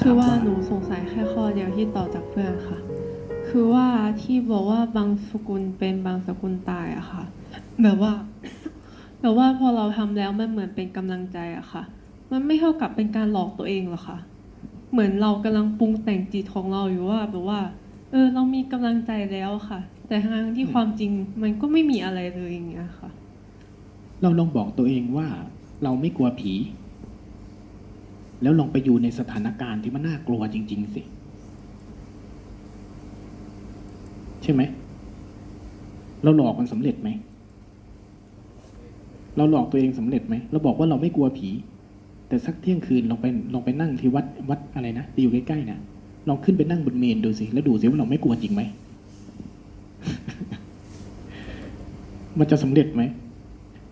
คือว่าหนูสงสัยแค่ข้อเดียวที่ต่อจากเพื่อนค่ะ คือว่าที่บอกว่าบางสกุลเป็นบางสกุลตายอะค่ะ แบบว่า แบบว่าพอเราทำแล้วมันเหมือนเป็นกำลังใจอะค่ะ มันไม่เท่ากับเป็นการหลอกตัวเองหรอคะเหมือนเรากำลังปรุงแต่งจิตของเราอยู่ว่าแบบว่า เออ เรามีกำลังใจแล้วค่ะ แต่ทางที่ความจริงมันก็ไม่มีอะไรเลยอย่างเงี้ยค่ะ เราลองบอกตัวเองว่า เราไม่กลัวผี แล้วลองไปอยู่ในสถานการณ์ที่มันน่ากลัวจริง ๆ สิ ใช่ไหม เราหลอกมันสำเร็จไหม เราหลอกตัวเองสำเร็จไหม เราบอกว่าเราไม่กลัวผี แต่สักเที่ยงคืนลองไปลองไปนั่งที่วัดวัดอะไรนะที่อยู่ใกล้ๆนะลองขึ้นไปนั่งบนเมนดูสิ แล้วดูสิว่าเราไม่กลัวจริงไหม มันจะสำเร็จไหม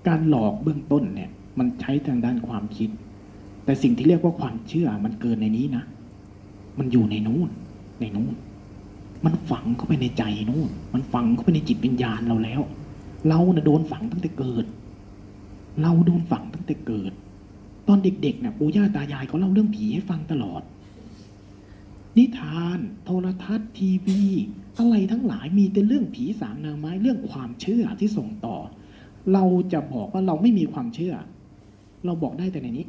การหลอกเบื้องต้นเนี่ย มันใช้ทางด้านความคิด แต่สิ่งที่เรียกว่าความเชื่อมันเกินในนี้นะ มันอยู่ในนู้น ในนู้น มันฝังเข้าไปในใจนู้น มันฝังเข้าไปในจิตวิญญาณเราแล้ว เรานะ่ะโดนฝังตั้งแต่เกิด เราโดนฝังตั้งแต่เกิด ตอนเด็กๆนะ่ะปู่ย่าตายายเขาเล่าเรื่องผีให้ฟังตลอด นิทาน โทรทัศน์ทีวี อะไรทั้งหลายมีแต่เรื่องผีสางนางไม้เรื่องความเชื่อที่ส่งต่อ เราจะบอกว่าเราไม่มีความเชื่อ เราบอกได้แต่ในนี้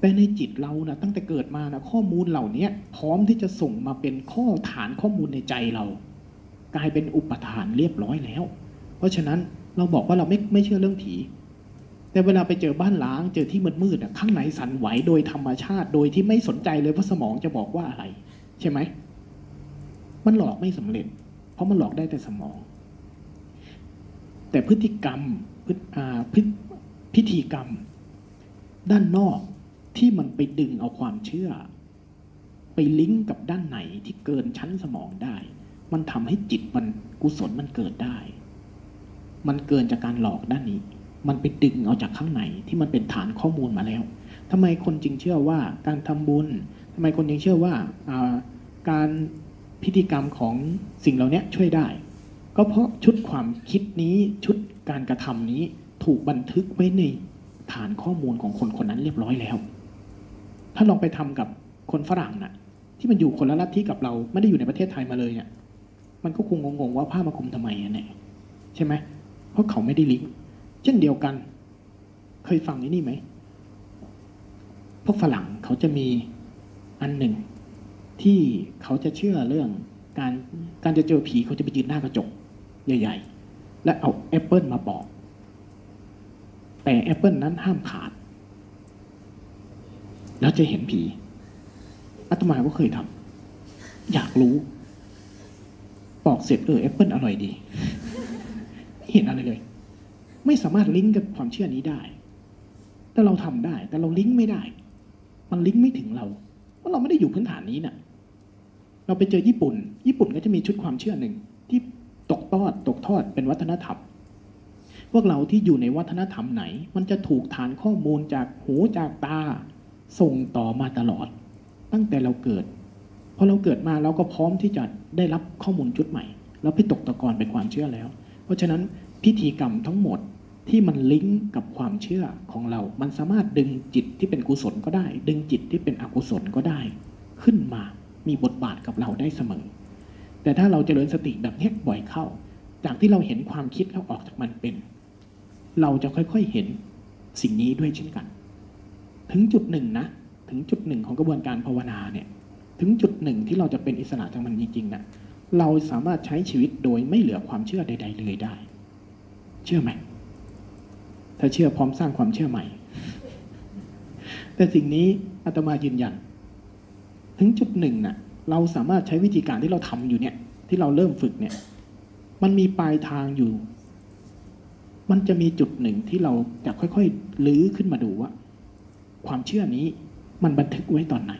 แต่ในจิตเรานะตั้งแต่เกิดมานะข้อมูลเหล่านี้พร้อมที่จะส่งมาเป็นข้อฐานข้อมูลในใจเรา กลายเป็นอุปทานเรียบร้อยแล้ว เพราะฉะนั้นเราบอกว่าเราไม่ไม่เชื่อเรื่องผี แต่เวลาไปเจอบ้านล้างเจอที่มืดมืดๆอะข้างในสั่นไหวโดยธรรมชาติ โดยที่ไม่สนใจเลยว่าสมองจะบอกว่าอะไร ใช่ไหมมันหลอกไม่สำเร็จ เพราะมันหลอกได้แต่สมอง แต่พฤติกรรมพฤติอ่าพฤพิธีกรรม ด้านนอก ที่มันไปดึงเอาความเชื่อ ไปลิงก์กับด้านไหนที่เกินชั้นสมองได้ มันทำให้จิตมันกุศลมันเกิดได้ มันเกินจากการหลอกด้านนี้ มันไปดึงเอาจากข้างในที่มันเป็นฐานข้อมูลมาแล้วทำไมคนจึงเชื่อว่าการทำบุญทำไมคนจึงเชื่อว่าการพิธีกรรมของสิ่งเหล่านี้ช่วยได้ ก็เพราะชุดความคิดนี้ชุดการกระทำนี้ถูกบันทึกไว้ในฐานข้อมูลของคนคนนั้นเรียบร้อยแล้ว ถ้าลองไปทำกับคนฝรั่งน่ะ ที่มันอยู่คนละลัทธิกับเราไม่ได้อยู่ในประเทศไทยมาเลยเนี่ยมันก็คงงงว่าผ้ามาคลุมทำไมอะเนี่ยใช่ไหมเพราะเขาไม่ได้ลิงก์เช่นเดียวกัน เคยฟังไอ้นี่ไหมพวกฝรั่งเขาจะมีอันหนึ่ง ที่เขาจะเชื่อเรื่องการการจะเจอผีเขาจะไปยืนหน้ากระจกใหญ่ ๆ และเอาแอปเปิลมาปอกแต่แอปเปิลนั้นห้ามขาด แล้วจะเห็นผีอาตมาก็เคยทำอยากรู้ ปอกเสร็จเออแอปเปิลอร่อยดีไม่เห็นอะไรเลย ไม่สามารถลิงก์กับความเชื่อนี้ได้ แต่เราทำได้ แต่เราลิงก์ไม่ได้ มันลิงก์ไม่ถึงเรา เพราะเราไม่ได้อยู่พื้นฐานนี้น่ะ เราไปเจอญี่ปุ่น ญี่ปุ่นก็จะมีชุดความเชื่อหนึ่งที่ตกทอดตกทอดเป็นวัฒนธรรมพวกเราที่อยู่ในวัฒนธรรมไหน มันจะถูกฐานข้อมูลจากหูจากตา ส่งต่อมาตลอด ตั้งแต่เราเกิดพอเราเกิดมาเราก็พร้อมที่จะได้รับข้อมูลชุดใหม่ แล้วไปตกตะกอนเป็นความเชื่อแล้ว เพราะฉะนั้นพิธีกรรมทั้งหมดที่มันลิงก์กับความเชื่อของเรา มันสามารถดึงจิตที่เป็นกุศลก็ได้ ดึงจิตที่เป็นอกุศลก็ได้ ขึ้นมามีบทบาทกับเราได้เสมอ แต่ถ้าเราเจริญสติแบบนี้บ่อยเข้า จากที่เราเห็นความคิดแล้วออกจากมันเป็น เราจะค่อยๆเห็นสิ่งนี้ด้วยเช่นกัน ถึงจุดหนึ่งนะถึงจุดหนึ่งของกระบวนการภาวนาเนี่ยถึงจุดหนึ่งที่เราจะเป็นอิสระจากมันจริงๆนะเราสามารถใช้ชีวิตโดยไม่เหลือความเชื่อใด ๆ เลยได้ เชื่อไหมถ้าเชื่อพร้อมสร้างความเชื่อใหม่ แต่สิ่งนี้อาตมายืนยัน ถึงจุดหนึ่งน่ะ เราสามารถใช้วิธีการที่เราทำอยู่เนี่ย ที่เราเริ่มฝึกเนี่ย มันมีปลายทางอยู่ มันจะมีจุดหนึ่งที่เราจะค่อยๆ ลื้อขึ้นมาดูว่า ความเชื่อนี้มันบันทึกไว้ตอนไหน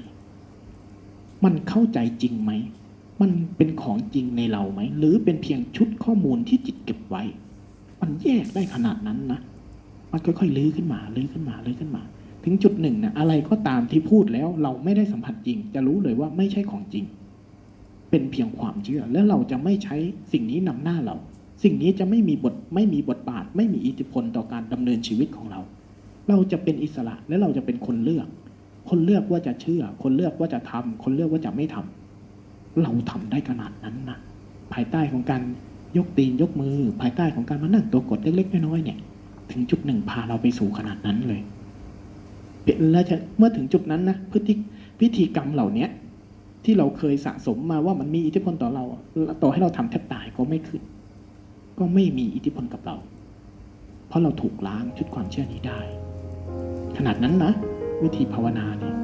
มันเข้าใจจริงไหม มันเป็นของจริงในเราไหม หรือเป็นเพียงชุดข้อมูลที่จิตเก็บไว้ มันแยกได้ขนาดนั้นนะ มันค่อยๆลื้อขึ้นมา ลื้อขึ้นมา ลื้อขึ้นมา ถึงจุดหนึ่งนะอะไรก็ตามที่พูดแล้วเราไม่ได้สัมผัสจริง จะรู้เลยว่าไม่ใช่ของจริง เป็นเพียงความเชื่อ แล้วเราจะไม่ใช้สิ่งนี้นำหน้าเรา สิ่งนี้จะไม่มีบท ไม่มีบทบาท ไม่มีอิทธิพลต่อการดำเนินชีวิตของเรา เราจะเป็นอิสระและเราจะเป็นคนเลือก คนเลือกว่าจะเชื่อ คนเลือกว่าจะทำคนเลือกว่าจะไม่ทำเราทำได้ขนาดนั้นนะภายใต้ของการยกตีนยกมือ ภายใต้ของการมานั่งตัวกดเล็กๆน้อยๆเนี่ย ถึงจุดหนึ่งพาเราไปสู่ขนาดนั้นเลยแล้วจะเมื่อถึงจุดนั้นนะพฤติพิธีกรรมเหล่าเนี้ยที่เราเคยสะสมมาว่ามันมีอิทธิพลต่อเรา ต่อให้เราทำแทบตายก็ไม่ขึ้น ก็ไม่มีอิทธิพลกับเรา เพราะเราถูกล้างชุดความเชื่อนี้ได้ ขนาดนั้นนะ วิธีภาวนาเนี่ย